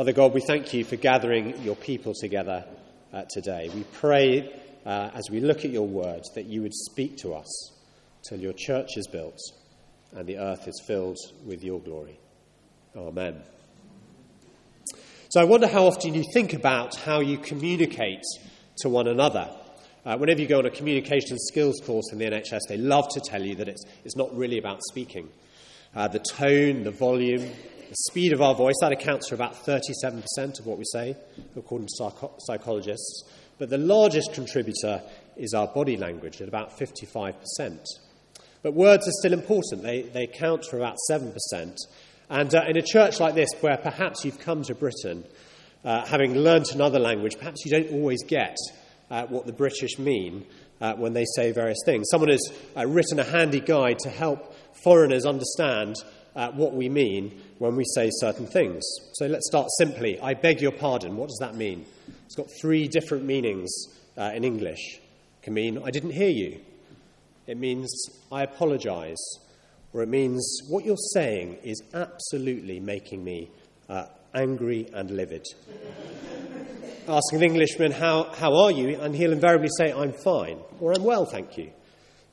Father God, we thank you for gathering your people together uh, today. We pray uh, as we look at your word that you would speak to us till your church is built and the earth is filled with your glory. Amen. So I wonder how often you think about how you communicate to one another. Uh, whenever you go on a communication skills course in the NHS, they love to tell you that it's, it's not really about speaking. Uh, the tone, the volume, the speed of our voice, that accounts for about 37% of what we say, according to psych- psychologists. But the largest contributor is our body language at about 55%. But words are still important. They, they count for about 7%. And uh, in a church like this, where perhaps you've come to Britain uh, having learnt another language, perhaps you don't always get uh, what the British mean uh, when they say various things. Someone has uh, written a handy guide to help foreigners understand uh, what we mean when we say certain things. So let's start simply. I beg your pardon. What does that mean? It's got three different meanings in English. It can mean, I didn't hear you. It means, I apologize. Or it means, what you're saying is absolutely making me uh, angry and livid. Asking an Englishman, how, how are you? And he'll invariably say, I'm fine, or I'm well, thank you.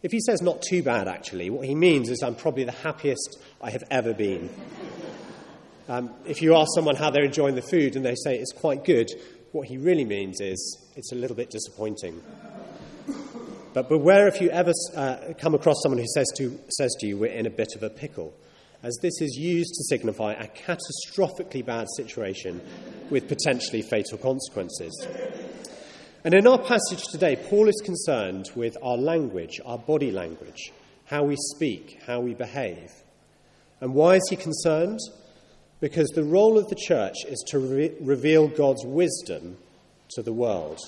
If he says not too bad, actually, what he means is I'm probably the happiest I have ever been. Um, if you ask someone how they're enjoying the food and they say it's quite good, what he really means is it's a little bit disappointing. But beware if you ever uh, come across someone who says to, says to you, We're in a bit of a pickle, as this is used to signify a catastrophically bad situation with potentially fatal consequences. And in our passage today, Paul is concerned with our language, our body language, how we speak, how we behave. And why is he concerned? Because the role of the church is to re- reveal God's wisdom to the world.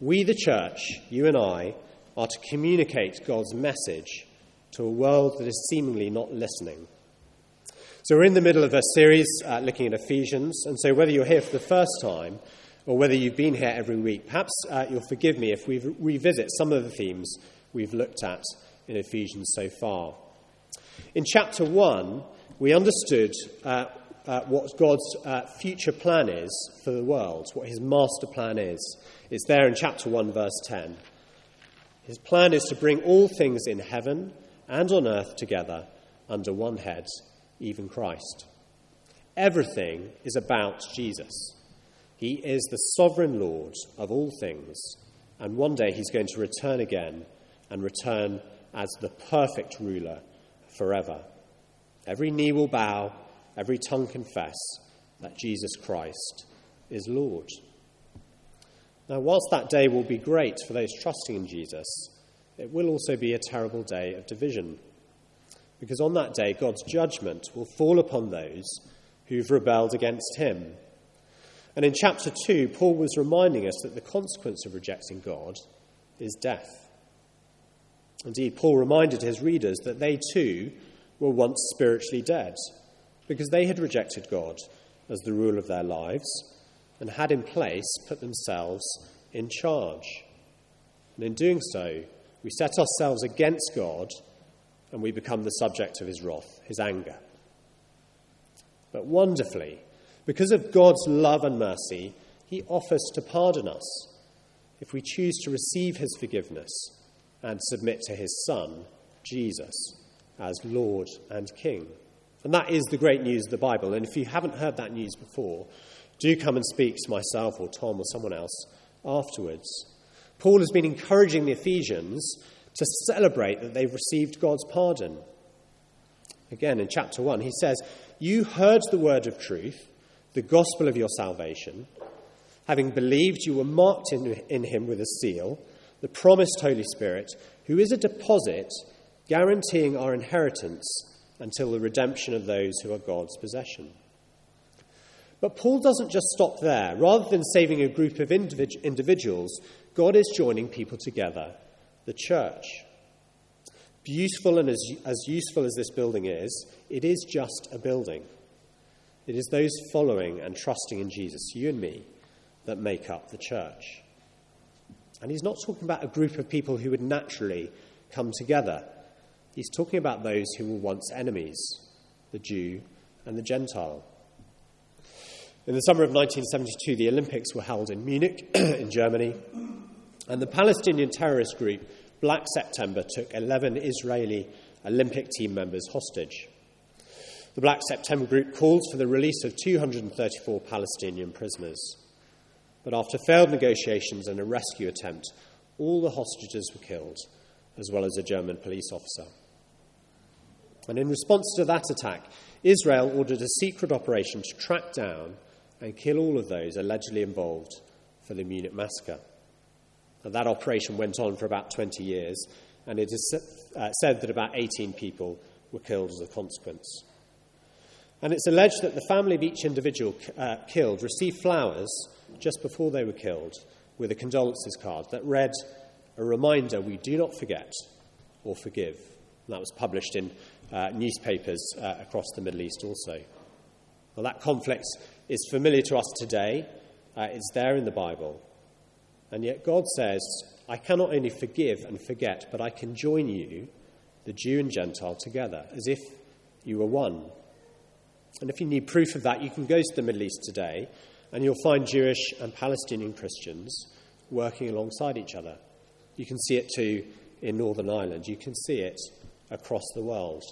We, the church, you and I, are to communicate God's message to a world that is seemingly not listening. So, we're in the middle of a series uh, looking at Ephesians, and so whether you're here for the first time or whether you've been here every week, perhaps uh, you'll forgive me if we revisit some of the themes we've looked at in Ephesians so far. In chapter 1, we understood uh, uh, what God's uh, future plan is for the world, what his master plan is. It's there in chapter 1, verse 10. His plan is to bring all things in heaven and on earth together under one head, even Christ. Everything is about Jesus. He is the sovereign Lord of all things, and one day he's going to return again and return as the perfect ruler forever. Every knee will bow, every tongue confess that Jesus Christ is Lord. Now, whilst that day will be great for those trusting in Jesus, it will also be a terrible day of division. Because on that day, God's judgment will fall upon those who've rebelled against him. And in chapter 2, Paul was reminding us that the consequence of rejecting God is death. Indeed, Paul reminded his readers that they too were once spiritually dead because they had rejected God as the rule of their lives and had in place put themselves in charge. And in doing so, we set ourselves against God and we become the subject of his wrath, his anger. But wonderfully, because of God's love and mercy, he offers to pardon us if we choose to receive his forgiveness and submit to his Son, Jesus, as Lord and King. And that is the great news of the Bible. And if you haven't heard that news before, do come and speak to myself or Tom or someone else afterwards. Paul has been encouraging the Ephesians to celebrate that they've received God's pardon. Again, in chapter 1, he says, You heard the word of truth, the gospel of your salvation. Having believed, you were marked in, in him with a seal, the promised Holy Spirit, who is a deposit guaranteeing our inheritance until the redemption of those who are God's possession. But Paul doesn't just stop there. Rather than saving a group of individ- individuals, God is joining people together, the church. Beautiful and as, as useful as this building is, it is just a building. It is those following and trusting in Jesus, you and me, that make up the church. And he's not talking about a group of people who would naturally come together. He's talking about those who were once enemies, the Jew and the Gentile. In the summer of 1972, the Olympics were held in Munich, in Germany, and the Palestinian terrorist group Black September took 11 Israeli Olympic team members hostage. The Black September group called for the release of 234 Palestinian prisoners. But after failed negotiations and a rescue attempt, all the hostages were killed, as well as a German police officer. And in response to that attack, Israel ordered a secret operation to track down and kill all of those allegedly involved for the Munich massacre. And that operation went on for about 20 years, and it is uh, said that about 18 people were killed as a consequence. And it's alleged that the family of each individual uh, killed received flowers just before they were killed with a condolences card that read, A reminder we do not forget or forgive. And that was published in uh, newspapers uh, across the Middle East also. Well, that conflict is familiar to us today, uh, it's there in the Bible. And yet God says, I cannot only forgive and forget, but I can join you, the Jew and Gentile, together, as if you were one. And if you need proof of that, you can go to the Middle East today and you'll find Jewish and Palestinian Christians working alongside each other. You can see it too in Northern Ireland. You can see it across the world.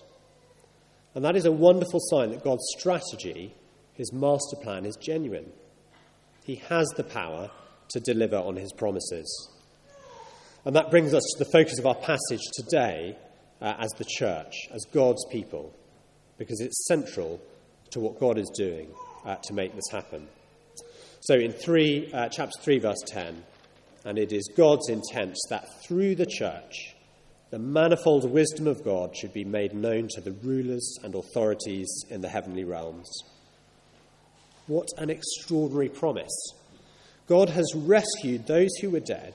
And that is a wonderful sign that God's strategy, his master plan, is genuine. He has the power to deliver on his promises. And that brings us to the focus of our passage today uh, as the church, as God's people, because it's central to what God is doing uh, to make this happen. So, in three, uh, chapter 3, verse 10, and it is God's intent that through the church, the manifold wisdom of God should be made known to the rulers and authorities in the heavenly realms. What an extraordinary promise! God has rescued those who were dead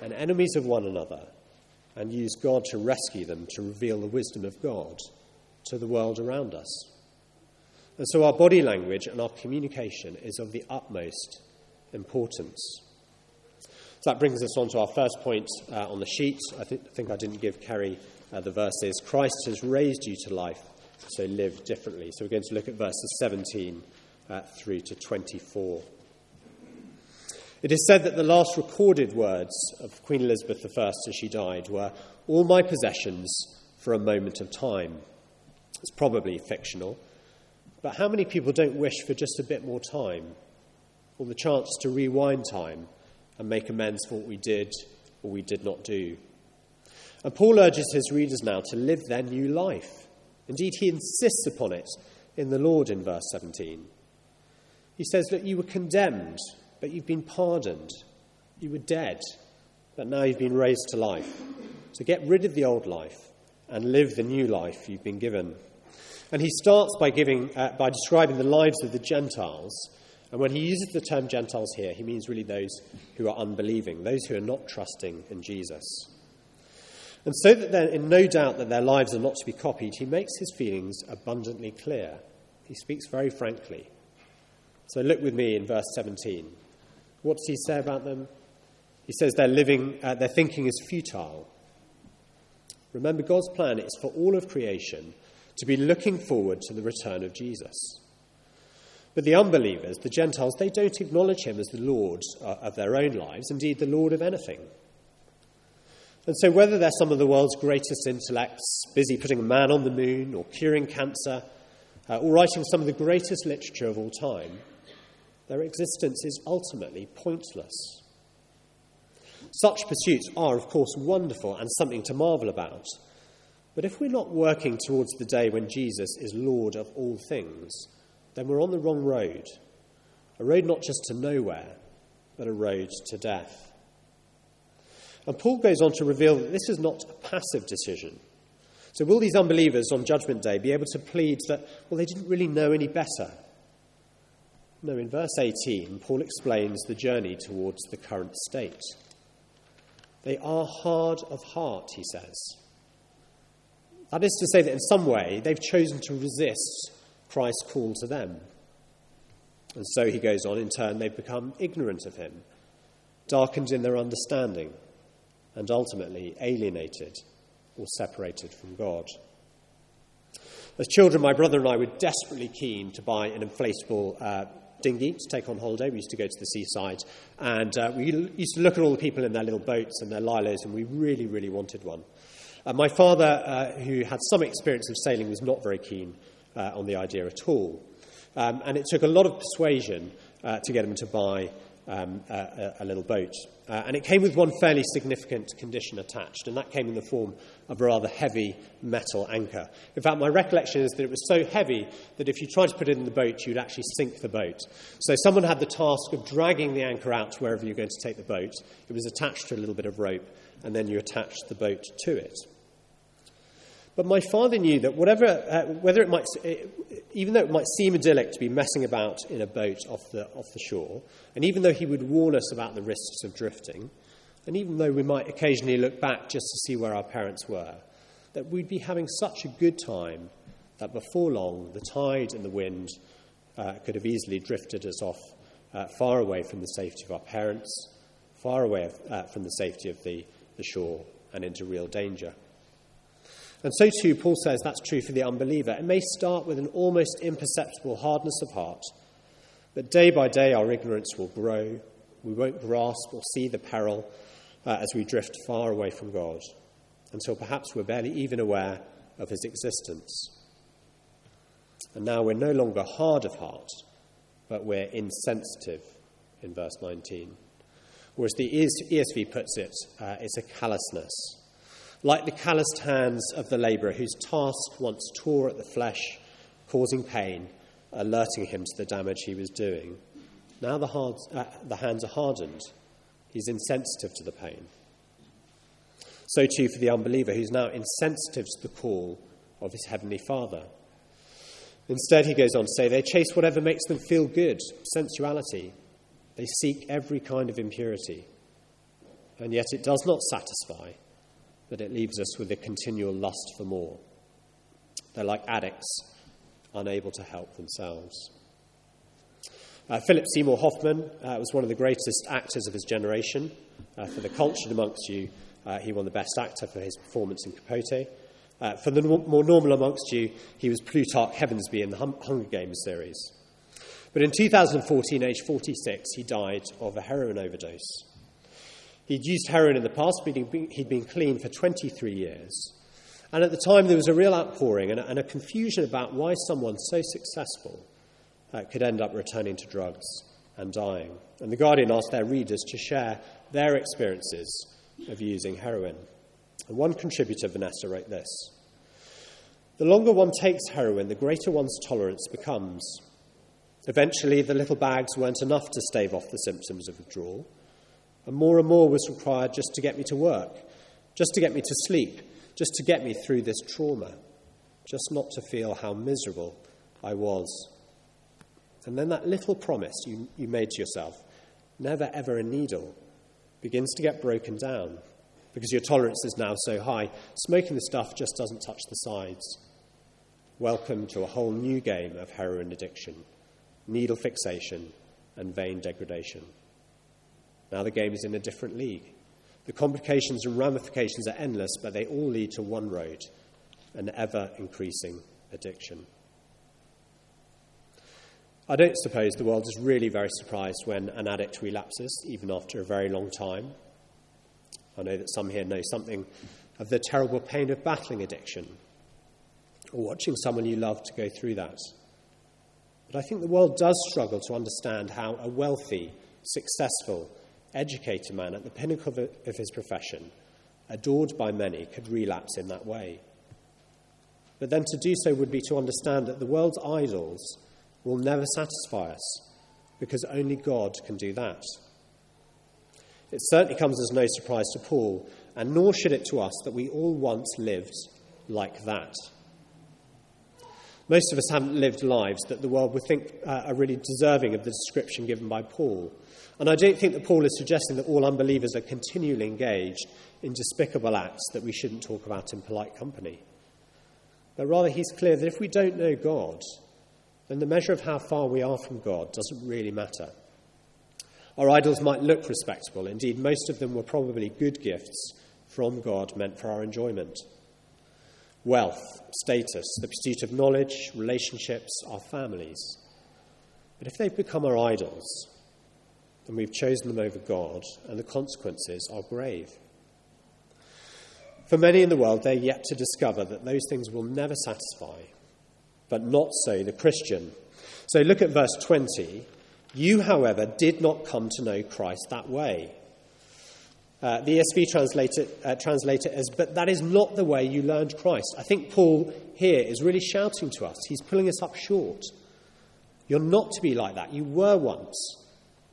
and enemies of one another, and used God to rescue them to reveal the wisdom of God to the world around us. And so our body language and our communication is of the utmost importance. So that brings us on to our first point uh, on the sheet. I, th- think I didn't give Kerry uh, the verses. Christ has raised you to life, so live differently. So we're going to look at verses 17 uh, through to 24. It is said that the last recorded words of Queen Elizabeth I as she died were, All my possessions for a moment of time. It's probably fictional, but how many people don't wish for just a bit more time, or the chance to rewind time and make amends for what we did or we did not do? And Paul urges his readers now to live their new life. Indeed, he insists upon it in the Lord in verse 17. He says that you were condemned but you've been pardoned. You were dead, but now you've been raised to life. So get rid of the old life and live the new life you've been given. And he starts by, giving, uh, by describing the lives of the Gentiles. And when he uses the term Gentiles here, he means really those who are unbelieving, those who are not trusting in Jesus. And so that they're in no doubt that their lives are not to be copied, he makes his feelings abundantly clear. He speaks very frankly. So look with me in verse 17. What does he say about them? He says their living, uh, their thinking is futile. Remember, God's plan is for all of creation to be looking forward to the return of Jesus. But the unbelievers, the Gentiles, they don't acknowledge him as the Lord uh, of their own lives, indeed, the Lord of anything. And so, whether they're some of the world's greatest intellects, busy putting a man on the moon, or curing cancer, uh, or writing some of the greatest literature of all time, their existence is ultimately pointless. Such pursuits are, of course, wonderful and something to marvel about. But if we're not working towards the day when Jesus is Lord of all things, then we're on the wrong road. A road not just to nowhere, but a road to death. And Paul goes on to reveal that this is not a passive decision. So, will these unbelievers on Judgment Day be able to plead that, well, they didn't really know any better? No, in verse 18, Paul explains the journey towards the current state. They are hard of heart, he says. That is to say, that in some way they've chosen to resist Christ's call to them. And so he goes on, in turn, they've become ignorant of him, darkened in their understanding, and ultimately alienated or separated from God. As children, my brother and I were desperately keen to buy an inflatable uh, dinghy to take on holiday. We used to go to the seaside, and uh, we used to look at all the people in their little boats and their lilos, and we really, really wanted one. Uh, my father, uh, who had some experience of sailing, was not very keen uh, on the idea at all. Um, and it took a lot of persuasion uh, to get him to buy um, a, a, little boat. Uh, and it came with one fairly significant condition attached, and that came in the form of a rather heavy metal anchor. In fact, my recollection is that it was so heavy that if you tried to put it in the boat, you'd actually sink the boat. So someone had the task of dragging the anchor out to wherever you're going to take the boat. It was attached to a little bit of rope, and then you attached the boat to it. But my father knew that whatever, uh, whether it might, even though it might seem idyllic to be messing about in a boat off the, off the shore, and even though he would warn us about the risks of drifting, and even though we might occasionally look back just to see where our parents were, that we'd be having such a good time that before long the tide and the wind uh, could have easily drifted us off uh, far away from the safety of our parents, far away of, uh, from the safety of the, the shore, and into real danger. And so too, Paul says that's true for the unbeliever. It may start with an almost imperceptible hardness of heart, but day by day our ignorance will grow. We won't grasp or see the peril uh, as we drift far away from God, until perhaps we're barely even aware of his existence. And now we're no longer hard of heart, but we're insensitive in verse 19. Or as the ESV puts it, uh, it's a callousness like the calloused hands of the labourer whose task once tore at the flesh, causing pain, alerting him to the damage he was doing. Now the, hard, uh, the hands are hardened. He's insensitive to the pain. So, too, for the unbeliever who's now insensitive to the call of his heavenly Father. Instead, he goes on to say, they chase whatever makes them feel good, sensuality. They seek every kind of impurity. And yet it does not satisfy but it leaves us with a continual lust for more. They're like addicts, unable to help themselves. Uh, Philip Seymour Hoffman uh, was one of the greatest actors of his generation. Uh, for the cultured amongst you, uh, he won the Best Actor for his performance in Capote. Uh, for the more normal amongst you, he was Plutarch Heavensbee in the Hunger Games series. But in 2014, aged 46, he died of a heroin overdose. He'd used heroin in the past, but he'd been clean for 23 years. And at the time, there was a real outpouring and a, confusion about why someone so successful uh, could end up returning to drugs and dying. And The Guardian asked their readers to share their experiences of using heroin. And one contributor, Vanessa, wrote this The longer one takes heroin, the greater one's tolerance becomes. Eventually, the little bags weren't enough to stave off the symptoms of withdrawal. And more and more was required just to get me to work, just to get me to sleep, just to get me through this trauma, just not to feel how miserable I was. And then that little promise you, you made to yourself, never ever a needle, begins to get broken down because your tolerance is now so high. Smoking the stuff just doesn't touch the sides. Welcome to a whole new game of heroin addiction, needle fixation, and vein degradation. Now the game is in a different league. The complications and ramifications are endless, but they all lead to one road an ever increasing addiction. I don't suppose the world is really very surprised when an addict relapses, even after a very long time. I know that some here know something of the terrible pain of battling addiction or watching someone you love to go through that. But I think the world does struggle to understand how a wealthy, successful, educated man at the pinnacle of his profession, adored by many, could relapse in that way. But then to do so would be to understand that the world's idols will never satisfy us, because only God can do that. It certainly comes as no surprise to Paul, and nor should it to us that we all once lived like that. Most of us haven't lived lives that the world would think uh, are really deserving of the description given by Paul. And I don't think that Paul is suggesting that all unbelievers are continually engaged in despicable acts that we shouldn't talk about in polite company. But rather, he's clear that if we don't know God, then the measure of how far we are from God doesn't really matter. Our idols might look respectable. Indeed, most of them were probably good gifts from God meant for our enjoyment. Wealth, status, the pursuit of knowledge, relationships, our families. But if they've become our idols, then we've chosen them over God, and the consequences are grave. For many in the world, they're yet to discover that those things will never satisfy, but not so the Christian. So look at verse 20. You, however, did not come to know Christ that way. Uh, the ESV translator, uh, translator as, but that is not the way you learned Christ. I think Paul here is really shouting to us. He's pulling us up short. You're not to be like that. You were once,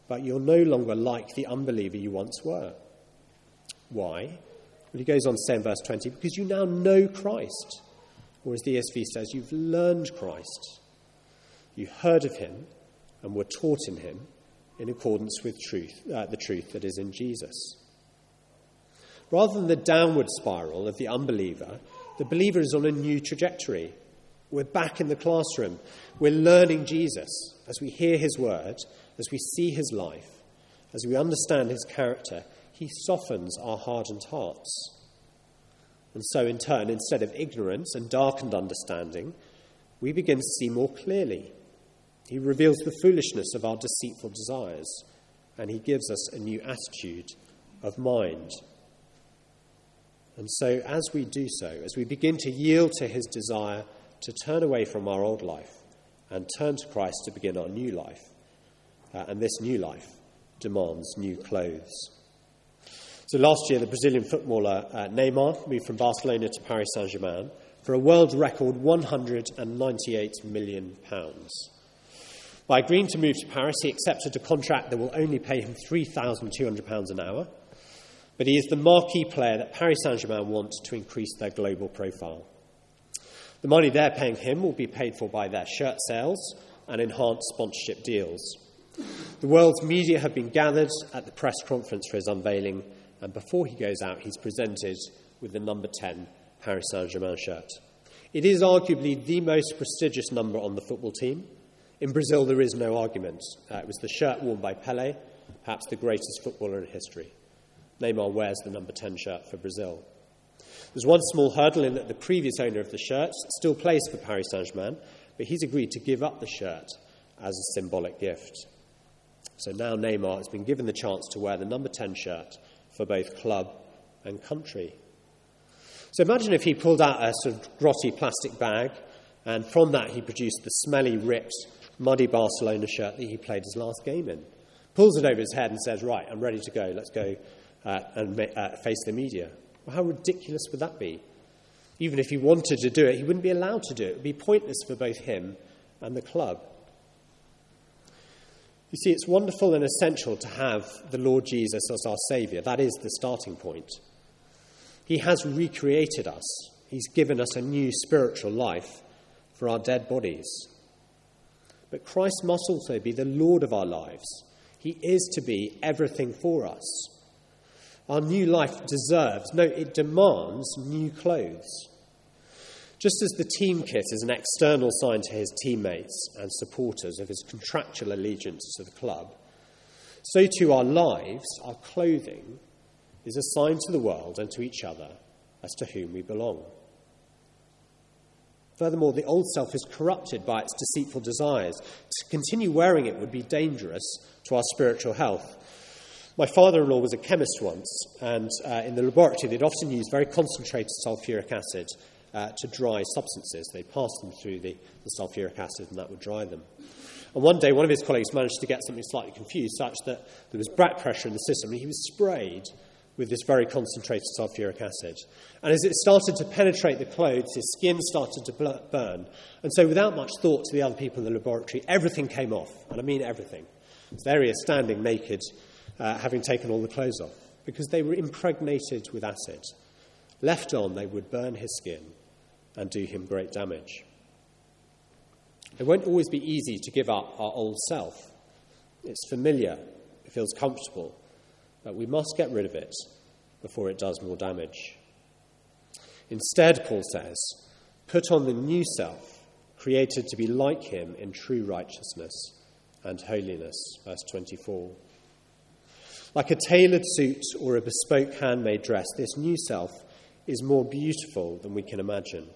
but you're no longer like the unbeliever you once were. Why? Well, he goes on to say in verse 20, because you now know Christ. Or as the ESV says, you've learned Christ. You heard of him and were taught in him in accordance with truth, uh, the truth that is in Jesus. Rather than the downward spiral of the unbeliever, the believer is on a new trajectory. We're back in the classroom. We're learning Jesus as we hear his word, as we see his life, as we understand his character he softens our hardened hearts. And so, in turn, instead of ignorance and darkened understanding, we begin to see more clearly. He reveals the foolishness of our deceitful desires, and he gives us a new attitude of mind. And so, as we do so, as we begin to yield to his desire to turn away from our old life and turn to Christ to begin our new life, uh, and this new life demands new clothes. So last year, the Brazilian footballer uh, Neymar moved from Barcelona to Paris Saint Germain for a world record £198 million. By agreeing to move to Paris, he accepted a contract that will only pay him £3,200 an hour. But he is the marquee player that Paris Saint Germain want to increase their global profile. The money they're paying him will be paid for by their shirt sales and enhanced sponsorship deals. The world's media have been gathered at the press conference for his unveiling, and before he goes out, he's presented with the number 10 Paris Saint Germain shirt. It is arguably the most prestigious number on the football team. In Brazil, there is no argument. Uh, it was the shirt worn by Pele, perhaps the greatest footballer in history. Neymar wears the number 10 shirt for Brazil. There's one small hurdle in that the previous owner of the shirt still plays for Paris Saint Germain, but he's agreed to give up the shirt as a symbolic gift. So now Neymar has been given the chance to wear the number 10 shirt for both club and country. So imagine if he pulled out a sort of grotty plastic bag, and from that he produced the smelly, ripped, muddy Barcelona shirt that he played his last game in. Pulls it over his head and says, Right, I'm ready to go. Let's go uh, and uh, face the media. Well, how ridiculous would that be? Even if he wanted to do it, he wouldn't be allowed to do it. It would be pointless for both him and the club. You see, it's wonderful and essential to have the Lord Jesus as our Saviour. That is the starting point. He has recreated us, He's given us a new spiritual life for our dead bodies. But Christ must also be the Lord of our lives. He is to be everything for us. Our new life deserves, no, it demands new clothes. Just as the team kit is an external sign to his teammates and supporters of his contractual allegiance to the club, so too our lives, our clothing, is a sign to the world and to each other as to whom we belong. Furthermore, the old self is corrupted by its deceitful desires. To continue wearing it would be dangerous to our spiritual health. My father in law was a chemist once, and uh, in the laboratory, they'd often use very concentrated sulfuric acid uh, to dry substances. They'd pass them through the, the sulfuric acid, and that would dry them. And one day, one of his colleagues managed to get something slightly confused, such that there was back pressure in the system, and he was sprayed with this very concentrated sulfuric acid. And as it started to penetrate the clothes, his skin started to burn. And so, without much thought to the other people in the laboratory, everything came off. And I mean everything. So there he is, standing naked, uh, having taken all the clothes off, because they were impregnated with acid. Left on, they would burn his skin and do him great damage. It won't always be easy to give up our old self. It's familiar, it feels comfortable, but we must get rid of it before it does more damage. Instead, Paul says, put on the new self, created to be like him in true righteousness and holiness. Verse 24. Like a tailored suit or a bespoke handmade dress, this new self is more beautiful than we can imagine.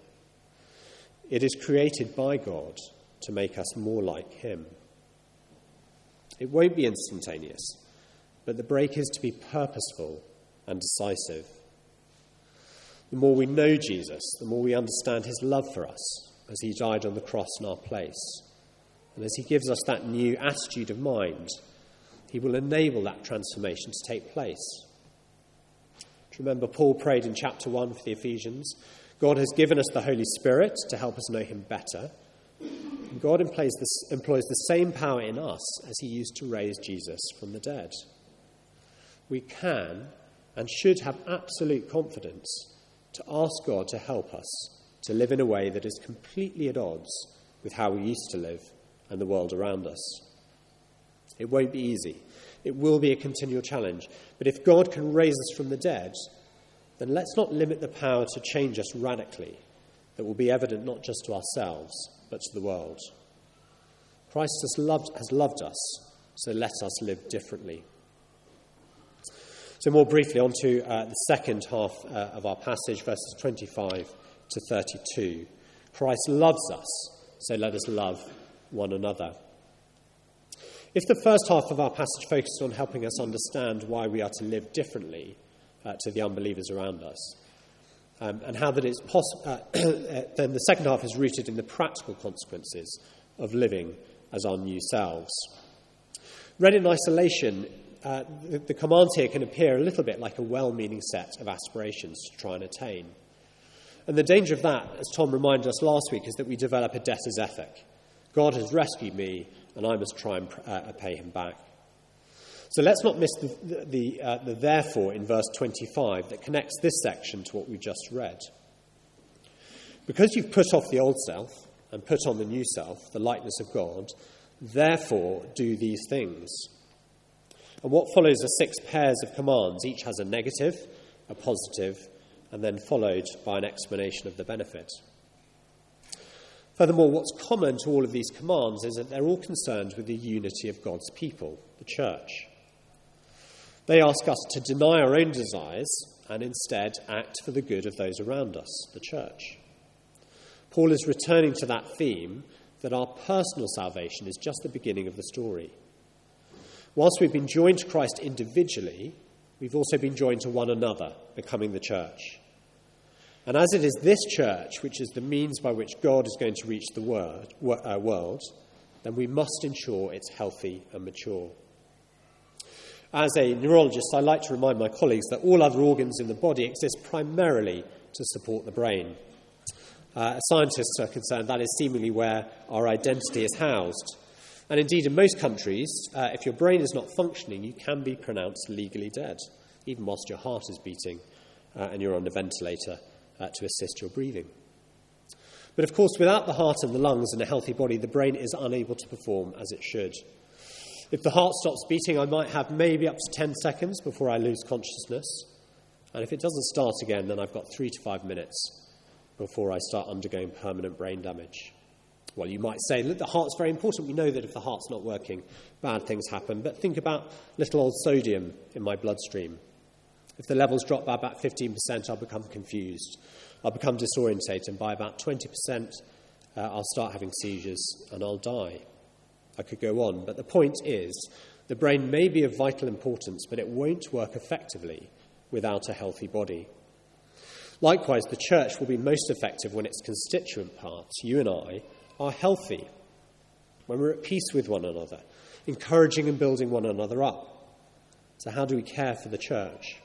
It is created by God to make us more like Him. It won't be instantaneous, but the break is to be purposeful and decisive. The more we know Jesus, the more we understand his love for us as he died on the cross in our place. And as he gives us that new attitude of mind, he will enable that transformation to take place. Do you remember Paul prayed in chapter 1 for the Ephesians? God has given us the Holy Spirit to help us know him better. And God employs, employs the same power in us as he used to raise Jesus from the dead. We can and should have absolute confidence to ask God to help us to live in a way that is completely at odds with how we used to live and the world around us. It won't be easy. It will be a continual challenge. But if God can raise us from the dead, then let's not limit the power to change us radically that will be evident not just to ourselves, but to the world. Christ has loved, has loved us, so let us live differently. So, more briefly, on to uh, the second half uh, of our passage, verses 25 to 32. Christ loves us, so let us love one another. If the first half of our passage focused on helping us understand why we are to live differently uh, to the unbelievers around us, um, and how that it's possible, uh, then the second half is rooted in the practical consequences of living as our new selves. Read in isolation, uh, the, the commands here can appear a little bit like a well meaning set of aspirations to try and attain. And the danger of that, as Tom reminded us last week, is that we develop a debtor's ethic. God has rescued me, and I must try and uh, pay him back. So let's not miss the, the, uh, the therefore in verse 25 that connects this section to what we just read. Because you've put off the old self and put on the new self, the likeness of God, therefore do these things. And what follows are six pairs of commands. Each has a negative, a positive, and then followed by an explanation of the benefit. Furthermore, what's common to all of these commands is that they're all concerned with the unity of God's people, the church. They ask us to deny our own desires and instead act for the good of those around us, the church. Paul is returning to that theme that our personal salvation is just the beginning of the story. Whilst we've been joined to Christ individually, we've also been joined to one another, becoming the church. And as it is this church which is the means by which God is going to reach the uh, world, then we must ensure it's healthy and mature. As a neurologist, I like to remind my colleagues that all other organs in the body exist primarily to support the brain. Uh, as scientists are concerned, that is seemingly where our identity is housed. And indeed, in most countries, uh, if your brain is not functioning, you can be pronounced legally dead, even whilst your heart is beating uh, and you're on a ventilator uh, to assist your breathing. But of course, without the heart and the lungs and a healthy body, the brain is unable to perform as it should. If the heart stops beating, I might have maybe up to 10 seconds before I lose consciousness. And if it doesn't start again, then I've got three to five minutes before I start undergoing permanent brain damage. Well, you might say, look, the heart's very important. We know that if the heart's not working, bad things happen. But think about little old sodium in my bloodstream. If the levels drop by about 15%, I'll become confused. I'll become disorientated, and by about 20%, uh, I'll start having seizures and I'll die. I could go on, but the point is the brain may be of vital importance, but it won't work effectively without a healthy body. Likewise, the church will be most effective when its constituent parts, you and I, are healthy, when we're at peace with one another, encouraging and building one another up. So, how do we care for the church?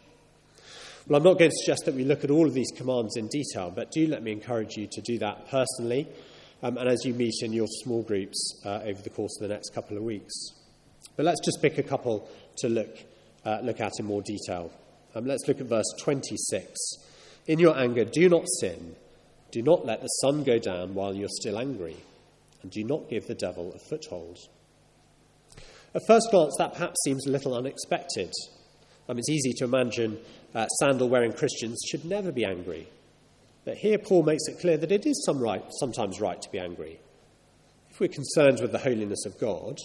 Well, I'm not going to suggest that we look at all of these commands in detail, but do let me encourage you to do that personally um, and as you meet in your small groups uh, over the course of the next couple of weeks. But let's just pick a couple to look, uh, look at in more detail. Um, let's look at verse 26. In your anger, do not sin. Do not let the sun go down while you're still angry, and do not give the devil a foothold. At first glance, that perhaps seems a little unexpected. Um, it's easy to imagine uh, sandal wearing Christians should never be angry. But here Paul makes it clear that it is some right, sometimes right to be angry. If we're concerned with the holiness of God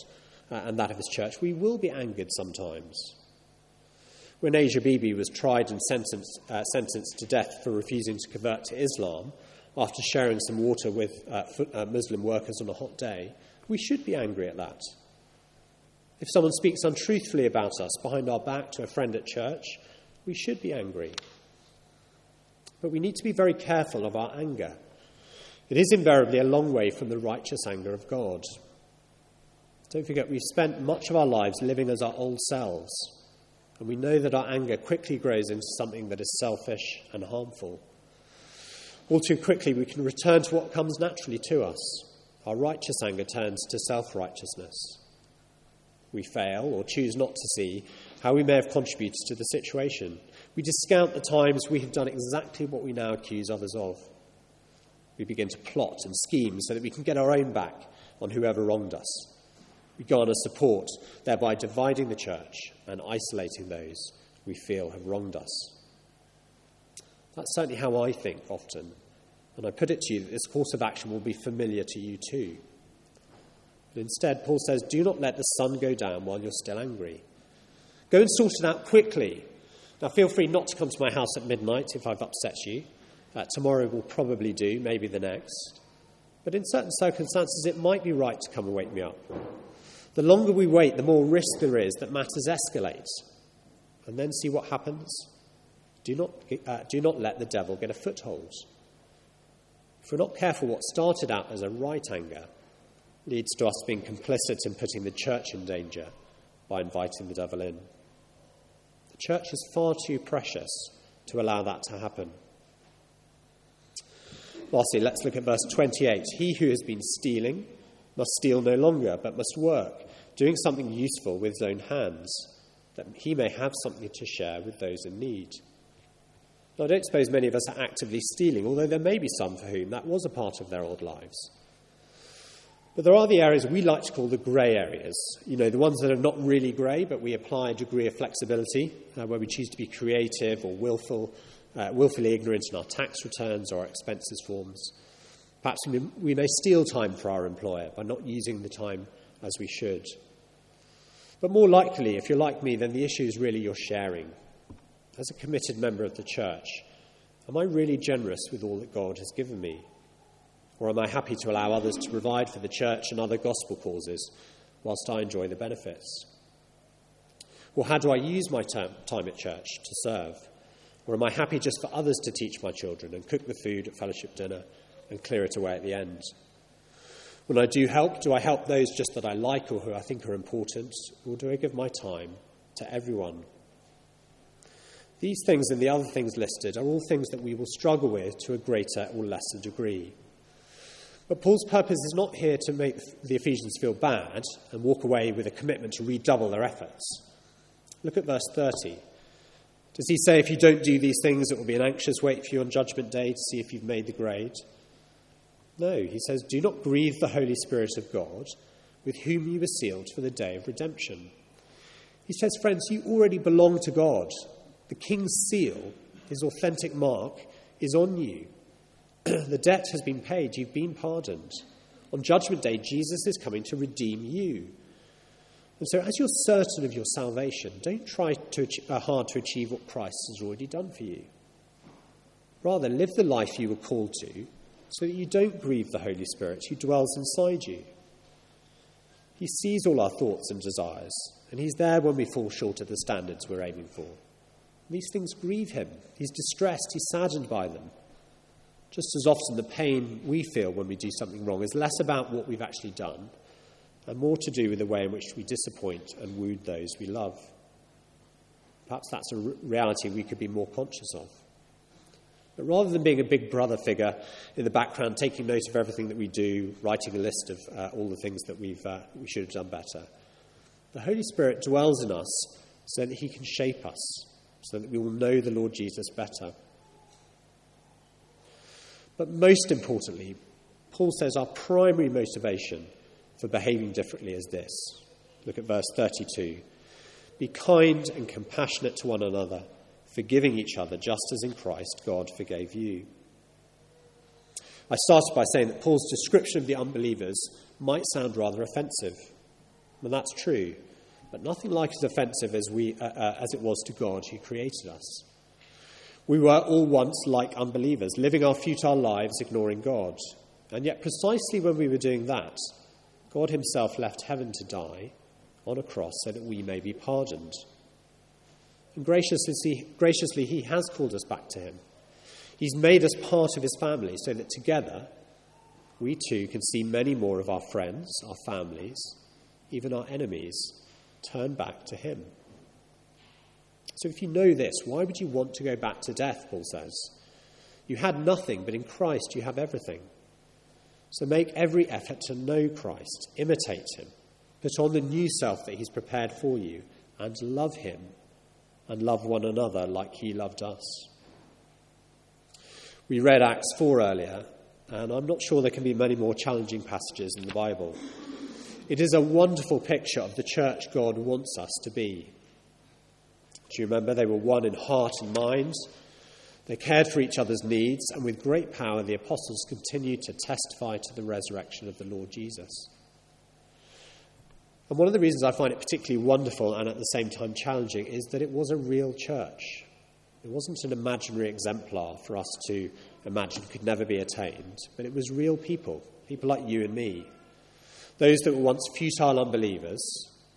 uh, and that of his church, we will be angered sometimes. When Asia Bibi was tried and sentenced, uh, sentenced to death for refusing to convert to Islam after sharing some water with uh, uh Muslim workers on a hot day, we should be angry at that. If someone speaks untruthfully about us behind our back to a friend at church, we should be angry. But we need to be very careful of our anger. It is invariably a long way from the righteous anger of God. Don't forget, we've spent much of our lives living as our old selves, and we know that our anger quickly grows into something that is selfish and harmful. All too quickly, we can return to what comes naturally to us. Our righteous anger turns to self righteousness. We fail or choose not to see how we may have contributed to the situation. We discount the times we have done exactly what we now accuse others of. We begin to plot and scheme so that we can get our own back on whoever wronged us. We garner support, thereby dividing the church and isolating those we feel have wronged us. That's certainly how I think often. And I put it to you that this course of action will be familiar to you too. But instead, Paul says, Do not let the sun go down while you're still angry. Go and sort it out quickly. Now, feel free not to come to my house at midnight if I've upset you. Uh, tomorrow will probably do, maybe the next. But in certain circumstances, it might be right to come and wake me up. The longer we wait, the more risk there is that matters escalate. And then see what happens. Do not, uh, do not let the devil get a foothold. If we're not careful, what started out as a right anger leads to us being complicit in putting the church in danger by inviting the devil in. The church is far too precious to allow that to happen. Lastly, let's look at verse 28. He who has been stealing must steal no longer, but must work, doing something useful with his own hands, that he may have something to share with those in need. Now, I don't suppose many of us are actively stealing, although there may be some for whom that was a part of their old lives. But there are the areas we like to call the grey areas. You know, the ones that are not really grey, but we apply a degree of flexibility, uh, where we choose to be creative or willful, uh, willfully ignorant in our tax returns or our expenses forms. Perhaps we, we may steal time for our employer by not using the time as we should. But more likely, if you're like me, then the issue is really your sharing. As a committed member of the church, am I really generous with all that God has given me? Or am I happy to allow others to provide for the church and other gospel causes whilst I enjoy the benefits? Or how do I use my time at church to serve? Or am I happy just for others to teach my children and cook the food at fellowship dinner and clear it away at the end? When I do help, do I help those just that I like or who I think are important? Or do I give my time to everyone? These things and the other things listed are all things that we will struggle with to a greater or lesser degree. But Paul's purpose is not here to make the Ephesians feel bad and walk away with a commitment to redouble their efforts. Look at verse 30. Does he say, if you don't do these things, it will be an anxious wait for you on Judgment Day to see if you've made the grade? No, he says, do not grieve the Holy Spirit of God, with whom you were sealed for the day of redemption. He says, friends, you already belong to God. The King's seal, his authentic mark, is on you. the debt has been paid, you've been pardoned. On Judgment Day, Jesus is coming to redeem you. And so, as you're certain of your salvation, don't try to, uh, hard to achieve what Christ has already done for you. Rather, live the life you were called to so that you don't grieve the Holy Spirit who dwells inside you. He sees all our thoughts and desires, and He's there when we fall short of the standards we're aiming for. These things grieve Him. He's distressed, He's saddened by them. Just as often, the pain we feel when we do something wrong is less about what we've actually done and more to do with the way in which we disappoint and wound those we love. Perhaps that's a reality we could be more conscious of. But rather than being a big brother figure in the background, taking note of everything that we do, writing a list of uh, all the things that we've, uh, we should have done better, the Holy Spirit dwells in us so that He can shape us, so that we will know the Lord Jesus better. But most importantly, Paul says our primary motivation for behaving differently is this. Look at verse 32. Be kind and compassionate to one another, forgiving each other, just as in Christ God forgave you. I started by saying that Paul's description of the unbelievers might sound rather offensive. And that's true, but nothing like as offensive as, we, uh, uh, as it was to God who created us. We were all once like unbelievers, living our futile lives ignoring God. And yet, precisely when we were doing that, God Himself left heaven to die on a cross so that we may be pardoned. And graciously, graciously, He has called us back to Him. He's made us part of His family so that together we too can see many more of our friends, our families, even our enemies turn back to Him. So if you know this, why would you want to go back to death? Paul says. You had nothing, but in Christ you have everything. So make every effort to know Christ, imitate Him, put on the new self that He's prepared for you, and love Him, and love one another like He loved us. We read Acts 4 earlier, and I'm not sure there can be many more challenging passages in the Bible. It is a wonderful picture of the church God wants us to be. Do you remember? They were one in heart and mind. They cared for each other's needs, and with great power, the apostles continued to testify to the resurrection of the Lord Jesus. And one of the reasons I find it particularly wonderful and at the same time challenging is that it was a real church. It wasn't an imaginary exemplar for us to imagine could never be attained, but it was real people, people like you and me. Those that were once futile unbelievers,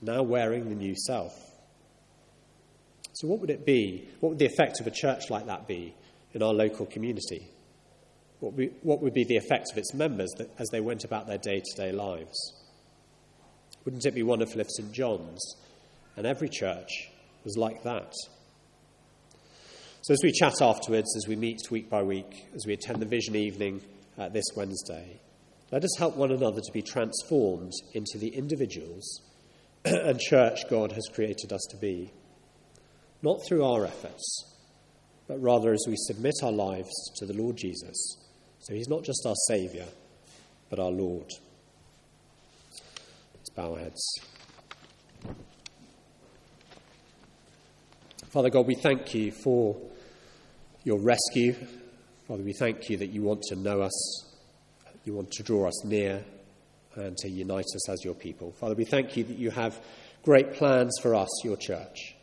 now wearing the new self. So, what would it be? What would the effect of a church like that be in our local community? What would be, what would be the effect of its members that, as they went about their day to day lives? Wouldn't it be wonderful if St. John's and every church was like that? So, as we chat afterwards, as we meet week by week, as we attend the vision evening uh, this Wednesday, let us help one another to be transformed into the individuals and church God has created us to be. Not through our efforts, but rather as we submit our lives to the Lord Jesus. So he's not just our Saviour, but our Lord. Let's bow our heads. Father God, we thank you for your rescue. Father, we thank you that you want to know us, you want to draw us near, and to unite us as your people. Father, we thank you that you have great plans for us, your church.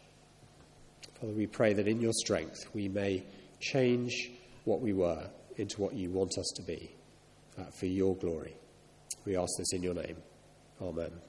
Father, we pray that in your strength we may change what we were into what you want us to be uh, for your glory. We ask this in your name. Amen.